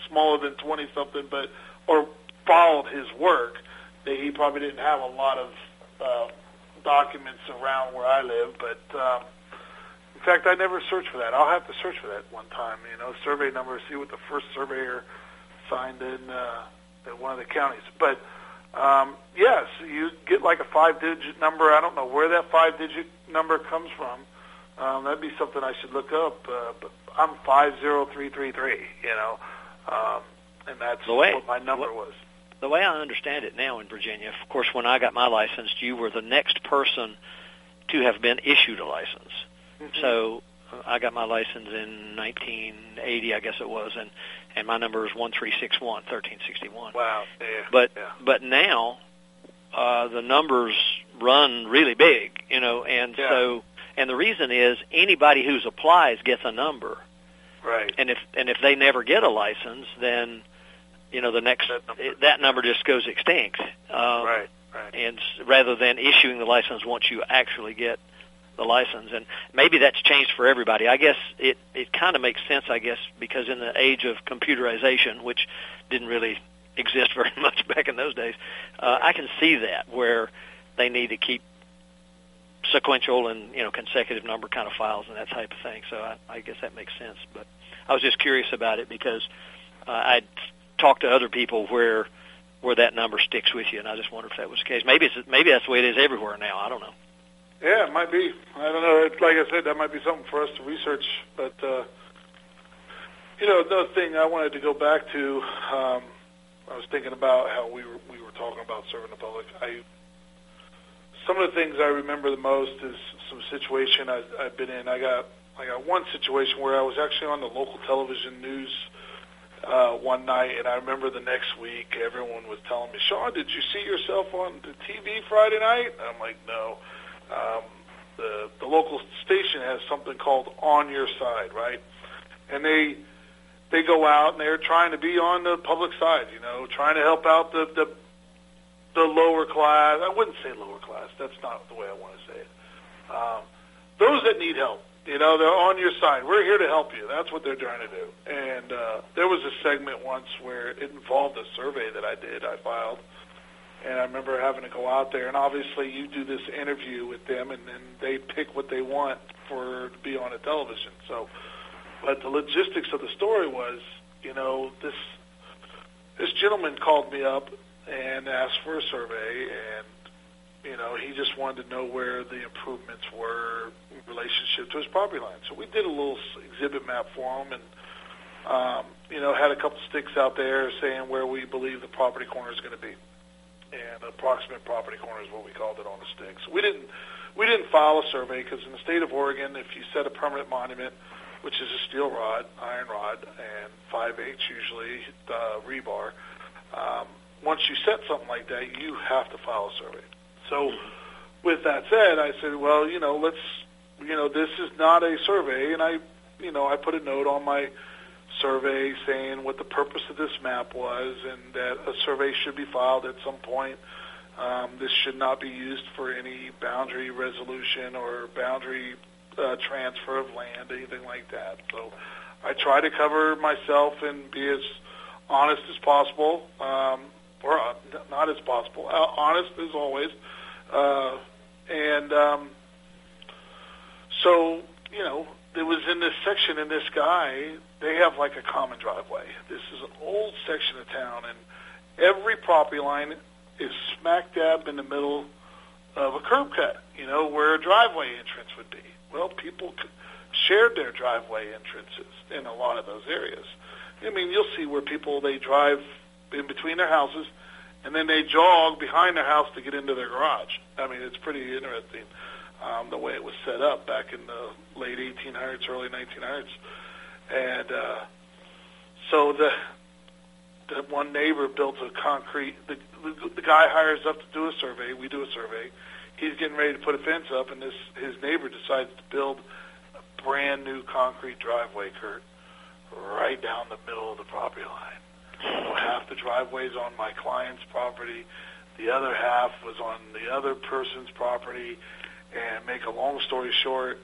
smaller than 20 something, but or followed his work. He probably didn't have a lot of uh, documents around where I live, but um, fact, I never searched for that. I'll have to search for that one time. You know, survey number, see what the first surveyor signed in, uh, in one of the counties. But um, yes, you get like a five-digit number. I don't know where that five-digit number comes from. Um, that'd be something I should look up. Uh, but I'm five zero three three three. You know, um, and that's the way, what my number what, was the way I understand it now in Virginia, of course, when I got my license, you were the next person to have been issued a license. Mm-hmm. So uh, I got my license in 1980, I guess it was, and and my number is one three six one thirteen sixty one. Wow. Yeah. But yeah. but now uh, the numbers run really big, you know, and yeah. so and the reason is anybody who's applies gets a number. Right. And if and if they never get a license, then you know the next that number, it, that number just goes extinct. Um, right, right. And rather than issuing the license once you actually get the license, and maybe that's changed for everybody. I guess it it kind of makes sense. I guess because in the age of computerization, which didn't really exist very much back in those days, uh, I can see that where they need to keep sequential and you know consecutive number kind of files and that type of thing. So I, I guess that makes sense. But I was just curious about it because uh, I'd talked to other people where where that number sticks with you, and I just wonder if that was the case. Maybe it's maybe that's the way it is everywhere now. I don't know. Yeah, it might be. I don't know. Like I said, that might be something for us to research. But uh, you know, another thing I wanted to go back to. Um, I was thinking about how we were we were talking about serving the public. I some of the things I remember the most is some situation I, I've been in. I got I got one situation where I was actually on the local television news uh, one night, and I remember the next week everyone was telling me, "Shaun, did you see yourself on the TV Friday night?" And I'm like, "No." Um, the the local station has something called On Your Side, right? And they they go out and they're trying to be on the public side, you know, trying to help out the the the lower class. I wouldn't say lower class. That's not the way I want to say it. Um, those that need help, you know, they're on your side. We're here to help you. That's what they're trying to do. And uh, there was a segment once where it involved a survey that I did. I filed, and I remember having to go out there. And obviously, you do this interview with them, and then they pick what they want for to be on a television. So, but the logistics of the story was, you know, this this gentleman called me up and asked for a survey, and you know, he just wanted to know where the improvements were in relationship to his property line. So we did a little exhibit map for him, and um, you know, had a couple sticks out there saying where we believe the property corner is going to be, and approximate property corner is what we called it on the sticks. We didn't we didn't file a survey because in the state of Oregon, if you set a permanent monument, which is a steel rod, iron rod, and 5 eighths usually uh, rebar. Um, once you set something like that, you have to file a survey. So, with that said, I said, well, you know, let's, you know, this is not a survey, and I, you know, I put a note on my survey saying what the purpose of this map was, and that a survey should be filed at some point. Um, this should not be used for any boundary resolution or boundary uh, transfer of land, anything like that. So, I try to cover myself and be as honest as possible. Um, or uh, not as possible, uh, honest as always. Uh, and um, so, you know, it was in this section, and this guy, they have like a common driveway. This is an old section of town, and every property line is smack dab in the middle of a curb cut, you know, where a driveway entrance would be. Well, people shared their driveway entrances in a lot of those areas. I mean, you'll see where people, they drive in between their houses, and then they jog behind their house to get into their garage. I mean, it's pretty interesting um, the way it was set up back in the late 1800s, early 1900s, and uh, so the the one neighbor built a concrete. The, the the guy hires up to do a survey. We do a survey. He's getting ready to put a fence up, and this his neighbor decides to build a brand new concrete driveway, Curt, right down the middle of the property line so half the driveway's on my client's property, the other half was on the other person's property. And make a long story short,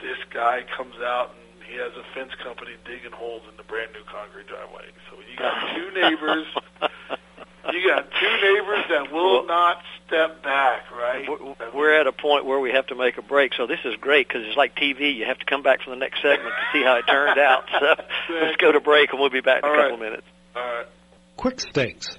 this guy comes out and he has a fence company digging holes in the brand new concrete driveway. So you got two neighbors. you got two neighbors that will well, not step back, right? We're at a point where we have to make a break, so this is great because it's like TV. You have to come back for the next segment to see how it turned out. So let's go to break, and we'll be back in All a couple right. minutes. All right. Quick Stakes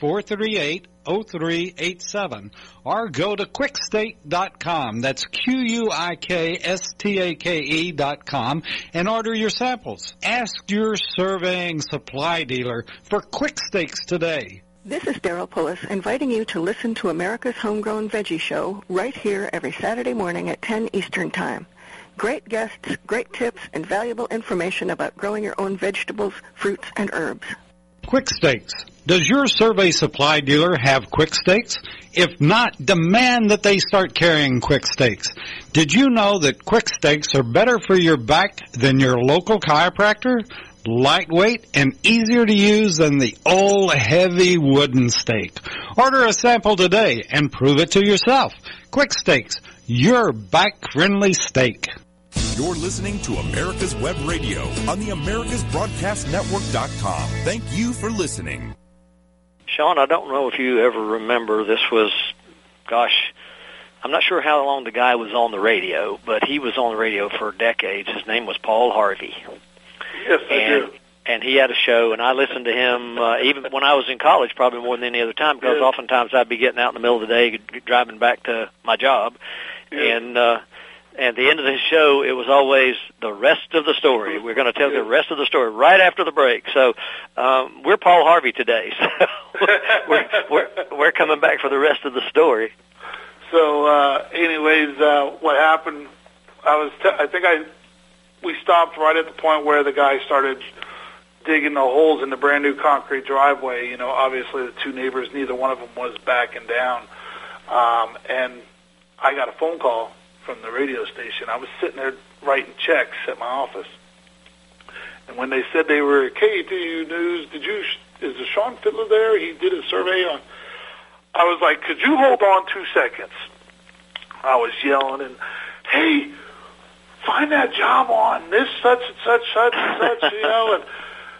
438 0387 or go to quikstake.com. That's Q-U-I-K-S-T-A-K-E dot com and order your samples. Ask your surveying supply dealer for quick stakes today. This is Daryl Pullis inviting you to listen to America's Homegrown Veggie Show right here every Saturday morning at 10 Eastern Time. Great guests, great tips, and valuable information about growing your own vegetables, fruits, and herbs. Quick Stakes. Does your survey supply dealer have quick stakes? If not, demand that they start carrying quick stakes. Did you know that quick stakes are better for your back than your local chiropractor? lightweight and easier to use than the old heavy wooden stake. Order a sample today and prove it to yourself. Quick Stakes, your back-friendly stake. You're listening to America's Web Radio on the AmericasBroadcastNetwork.com. Thank you for listening. Shaun, I don't know if you ever remember, this was, gosh, I'm not sure how long the guy was on the radio, but he was on the radio for decades. His name was Paul Harvey. Yes, I and, do. And he had a show, and I listened to him uh, even when I was in college, probably more than any other time, because Yeah. oftentimes I'd be getting out in the middle of the day, driving back to my job, Yeah. and uh, at the end of the show, it was always the rest of the story. We're going to tell the rest of the story right after the break. So um, we're Paul Harvey today, so we're, we're we're coming back for the rest of the story. So, uh, anyways, uh, what happened? I was, t- I think I, we stopped right at the point where the guy started digging the holes in the brand new concrete driveway. You know, obviously the two neighbors, neither one of them was backing down. Um, and I got a phone call from the radio station. I was sitting there writing checks at my office. And when they said they were KATU News, did you, is the Shaun Fidler there? He did a survey on, I was like, could you hold on two seconds? I was yelling and, hey, find that job on this such and such, such and such, you know, and,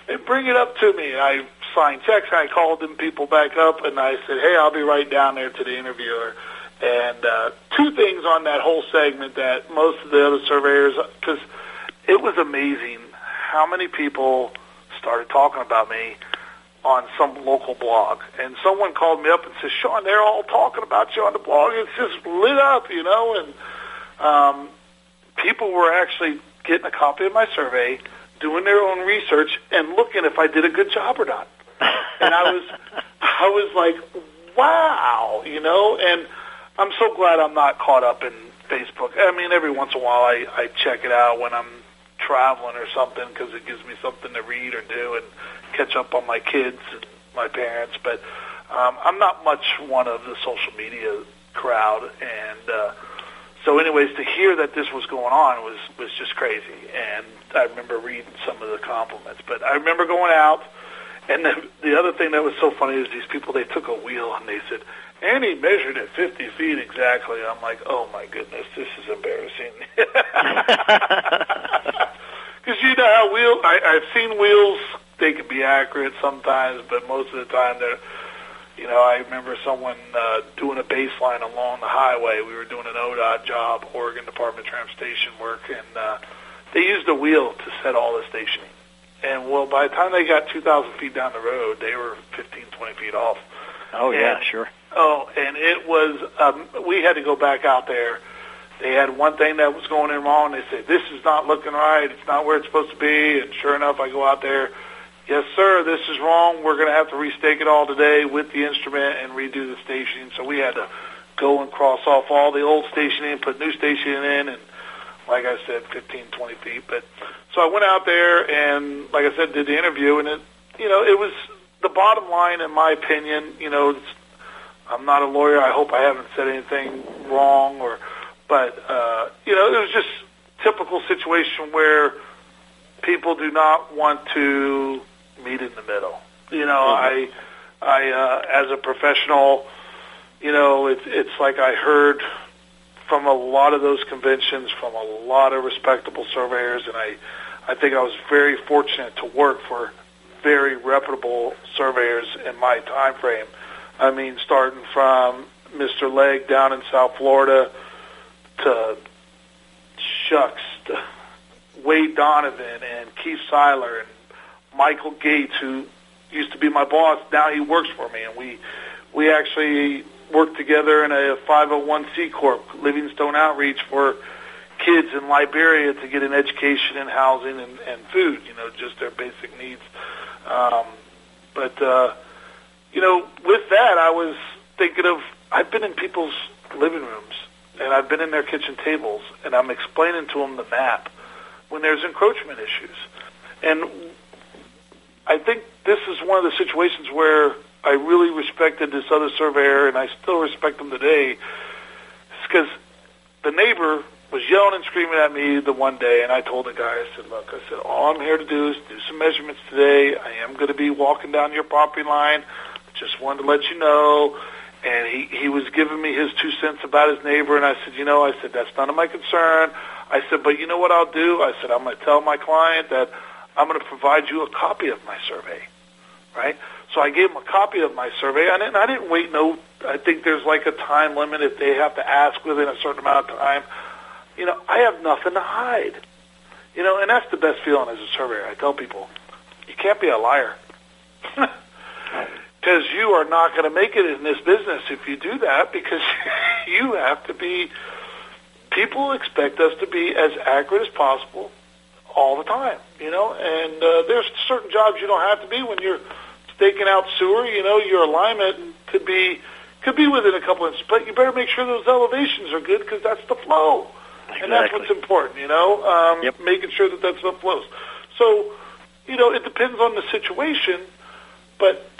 and bring it up to me. I signed checks. I called them people back up and I said, hey, I'll be right down there to the interviewer. And uh, two things on that whole segment that most of the other surveyors, because it was amazing how many people started talking about me on some local blog. And someone called me up and said, Shaun, they're all talking about you on the blog. It's just lit up, you know. And um, people were actually getting a copy of my survey, doing their own research, and looking if I did a good job or not. and I was, I was like, wow, you know. And I'm so glad I'm not caught up in Facebook. I mean, every once in a while I, I check it out when I'm traveling or something because it gives me something to read or do and catch up on my kids and my parents. But um, I'm not much one of the social media crowd, and uh, so anyways, to hear that this was going on was was just crazy. And I remember reading some of the compliments, but I remember going out. And the, the other thing that was so funny is these people, they took a wheel and they said, and he measured it 50 feet exactly. I'm like, oh my goodness, this is embarrassing. Because you know how wheel, I, I've seen wheels, they can be accurate sometimes, but most of the time they're, you know, I remember someone uh, doing a baseline along the highway. We were doing an ODOT job, Oregon Department of Transportation work, and uh, they used a wheel to set all the stationing. And well, by the time they got 2,000 feet down the road, they were 15, 20 feet off. Oh yeah, sure. Oh, and it was, um, we had to go back out there. They had one thing that was going in wrong. They said, this is not looking right. It's not where it's supposed to be. And sure enough, I go out there. Yes, sir, this is wrong. We're going to have to restake it all today with the instrument and redo the stationing. So we had to go and cross off all the old stationing, put new stationing in, and like I said, 15, 20 feet. But so I went out there and, like I said, did the interview, and it, you know, it was the bottom line, in my opinion. You know, it's, I'm not a lawyer. I hope I haven't said anything wrong, or, but uh, you know, it was just typical situation where people do not want to meet in the middle. You know, I, I, uh, as a professional, you know, it's it's like I heard from a lot of those conventions from a lot of respectable surveyors, and I, I think I was very fortunate to work for very reputable surveyors in my time frame. I mean, starting from Mr. Legg down in South Florida to Shucks, to Wade Donovan and Keith Seiler and Michael Gates, who used to be my boss. Now he works for me, and we we actually work together in a 501c corp, Livingstone Outreach, for kids in Liberia to get an education and housing and, and food. You know, just their basic needs. Um, but uh, you know, with that, I was thinking of I've been in people's living rooms and I've been in their kitchen tables, and I'm explaining to them the map when there's encroachment issues. And I think this is one of the situations where I really respected this other surveyor, and I still respect him today, because the neighbor was yelling and screaming at me the one day, and I told the guy, I said, look, I said, all I'm here to do is do some measurements today. I am going to be walking down your property line. Just wanted to let you know. And he, he was giving me his two cents about his neighbor, and I said, you know, I said, that's none of my concern. I said, but you know what I'll do? I said, I'm going to tell my client that I'm going to provide you a copy of my survey, right? So I gave him a copy of my survey, and I didn't wait no. I think there's like a time limit if they have to ask within a certain amount of time you know, I have nothing to hide. You know, and that's the best feeling as a surveyor. I tell people, you can't be a liar. Because you are not going to make it in this business if you do that because you have to be, people expect us to be as accurate as possible all the time, you know, and uh, there's certain jobs you don't have to be when you're staking out sewer, you know, your alignment could be, could be within a couple inches, but you better make sure those elevations are good because that's the flow. Exactly. And that's what's important, you know, um, yep. making sure that that stuff flows. So, you know, it depends on the situation, but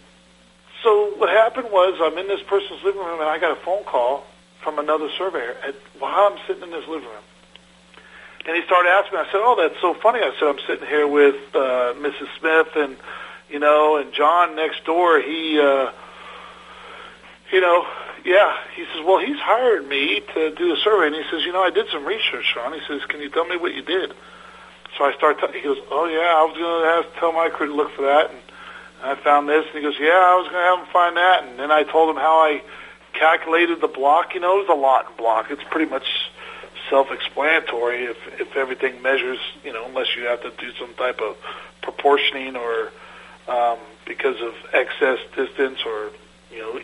so what happened was I'm in this person's living room and I got a phone call from another surveyor at, while I'm sitting in this living room. And he started asking me, I said, oh, that's so funny. I said, I'm sitting here with uh, Mrs. Smith and, you know, and John next door, he, uh, you know, yeah, he says, well, he's hired me to do a survey, and he says, you know, I did some research, Shaun. He says, can you tell me what you did? So I start. T- he goes, oh yeah, I was going to have to tell my crew to look for that, and I found this. And he goes, yeah, I was going to have him find that, and then I told him how I calculated the block. You know, there's a lot block. It's pretty much self-explanatory if if everything measures. You know, unless you have to do some type of proportioning or um, because of excess distance or you know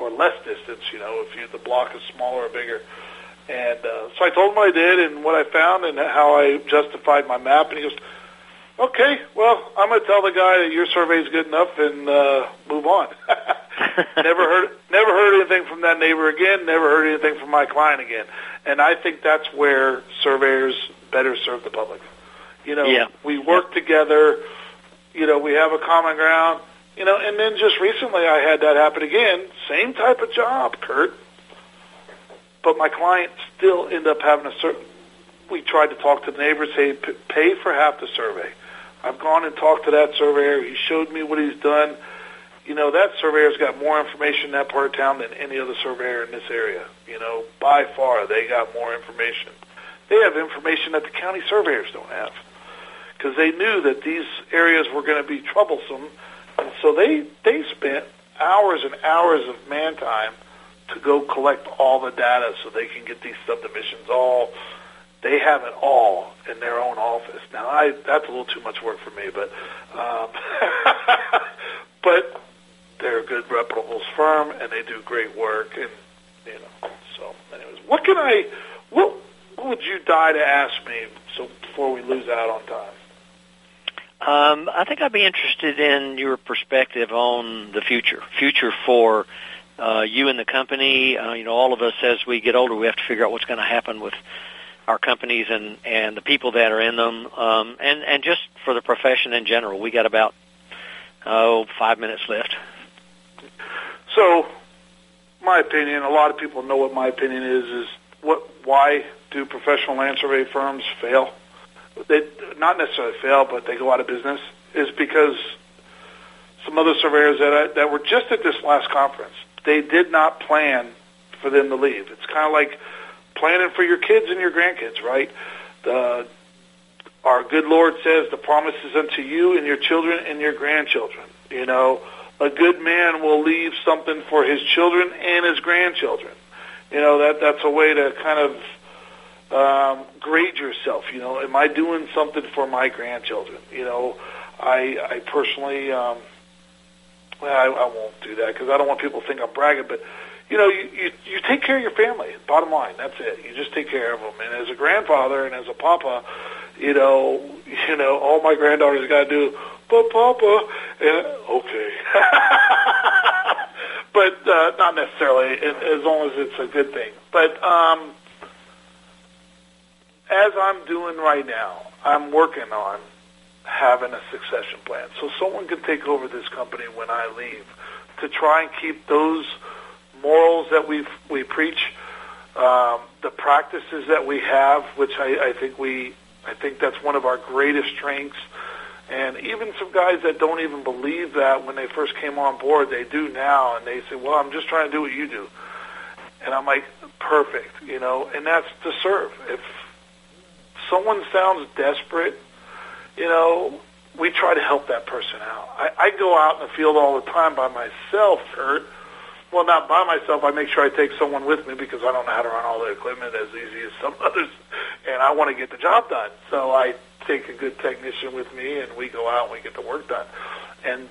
or less distance, you know, if you, the block is smaller or bigger. And uh, so I told him I did and what I found and how I justified my map. And he goes, okay, well, I'm going to tell the guy that your survey is good enough and uh, move on. never heard, never heard anything from that neighbor again. Never heard anything from my client again. And I think that's where surveyors better serve the public. You know, yeah. we work yeah. together. You know, we have a common ground you know, and then just recently I had that happen again. Same type of job, Curt. But my client still ended up having a certain. We tried to talk to the neighbors, say, pay for half the survey. I've gone and talked to that surveyor. He showed me what he's done. You know, that surveyor's got more information in that part of town than any other surveyor in this area. You know, by far, they got more information. They have information that the county surveyors don't have because they knew that these areas were going to be troublesome and so they they spent hours and hours of man time to go collect all the data so they can get these subdivisions all they have it all in their own office. Now I that's a little too much work for me, but um, but they're a good reputable firm and they do great work and you know so anyways what can I what, what would you die to ask me so before we lose out on time? Um, I think I'd be interested in your perspective on the future, future for uh, you and the company. Uh, you know, all of us as we get older, we have to figure out what's going to happen with our companies and and the people that are in them, um, and and just for the profession in general. We got about oh five minutes left. So, my opinion, a lot of people know what my opinion is. Is what why do professional land survey firms fail? They not necessarily fail, but they go out of business, is because some other surveyors that I, that were just at this last conference, they did not plan for them to leave. It's kind of like planning for your kids and your grandkids, right? The our good Lord says the promise is unto you and your children and your grandchildren. You know, a good man will leave something for his children and his grandchildren. You know that that's a way to kind of um, grade yourself. You know, am I doing something for my grandchildren? You know, I I personally, um, well, I, I won't do that because I don't want people to think I'm bragging. But you know, you, you you take care of your family. Bottom line, that's it. You just take care of them. And as a grandfather and as a papa, you know, you know, all my granddaughters got to do, but papa, and okay. but uh, not necessarily, as long as it's a good thing. But um, as I'm doing right now, I'm working on having a succession plan. So someone can take over this company when I leave to try and keep those morals that we we preach um, the practices that we have, which I, I think we, I think that's one of our greatest strengths. And even some guys that don't even believe that when they first came on board, they do now, and they say, "Well, I'm just trying to do what you do." And I'm like, "Perfect," you know. And that's to serve. If someone sounds desperate, you know, we try to help that person out. I, I go out in the field all the time by myself, Curt. Well, not by myself. I make sure I take someone with me because I don't know how to run all the equipment as easy as some others, and I want to get the job done. So I take a good technician with me, and we go out and we get the work done. And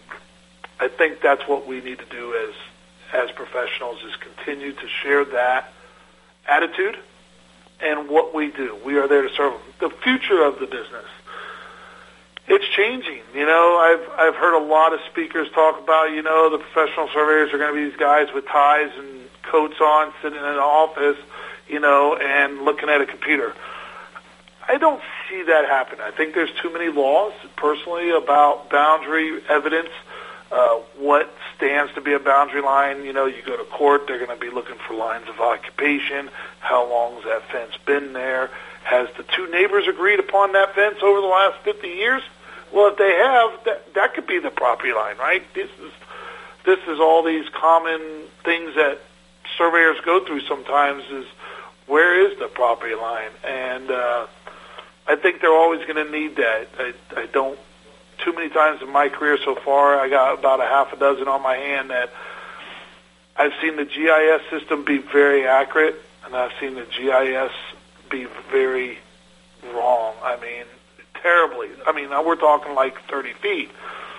I think that's what we need to do as as professionals is continue to share that attitude and what we do. We are there to serve them. The future of the business it's changing. You know, I've I've heard a lot of speakers talk about, you know, the professional surveyors are going to be these guys with ties and coats on, sitting in an office, you know, and looking at a computer. I don't see that happen. I think there's too many laws, personally, about boundary evidence. Uh, what stands to be a boundary line? You know, you go to court, they're going to be looking for lines of occupation. How long's that fence been there? Has the two neighbors agreed upon that fence over the last 50 years? Well, if they have, that that could be the property line, right? This is this is all these common things that surveyors go through sometimes. Is where is the property line? And uh, I think they're always going to need that. I, I don't. Too many times in my career so far, I got about a half a dozen on my hand that I've seen the GIS system be very accurate, and I've seen the GIS be very wrong. I mean, terribly. I mean, we're talking like 30 feet.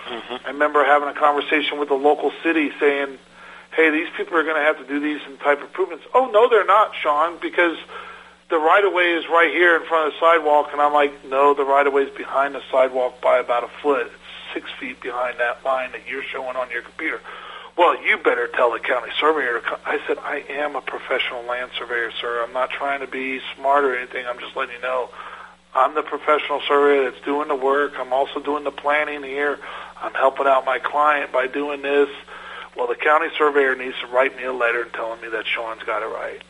Mm-hmm. I remember having a conversation with a local city saying, hey, these people are going to have to do these type of improvements. Oh, no, they're not, Shaun, because the right-of-way is right here in front of the sidewalk. And I'm like, no, the right-of-way is behind the sidewalk by about a foot. It's six feet behind that line that you're showing on your computer. Well, you better tell the county surveyor. To I said, I am a professional land surveyor, sir. I'm not trying to be smart or anything. I'm just letting you know I'm the professional surveyor that's doing the work. I'm also doing the planning here. I'm helping out my client by doing this. Well, the county surveyor needs to write me a letter telling me that Shaun's got it right.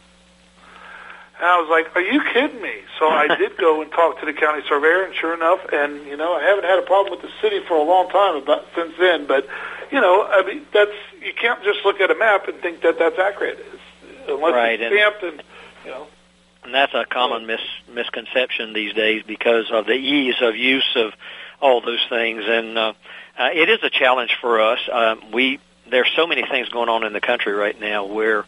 And I was like, "Are you kidding me?" So I did go and talk to the county surveyor, and sure enough, and you know, I haven't had a problem with the city for a long time about since then. But you know, I mean, that's you can't just look at a map and think that that's accurate, it's, unless right, it's stamped and you know. And that's a common mis- misconception these days because of the ease of use of all those things. And uh, uh, it is a challenge for us. Um, we there's so many things going on in the country right now where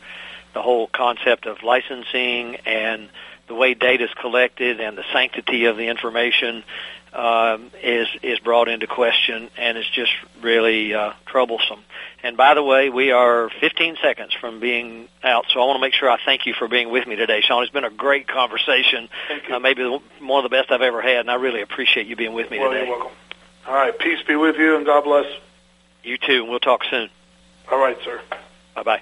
the whole concept of licensing and the way data is collected and the sanctity of the information um, is is brought into question, and it's just really uh, troublesome. And by the way, we are 15 seconds from being out, so I want to make sure I thank you for being with me today, Shaun. It's been a great conversation, uh, maybe one of the best I've ever had, and I really appreciate you being with me well, today. You're welcome. All right, peace be with you, and God bless. You too. And we'll talk soon. All right, sir. Bye bye.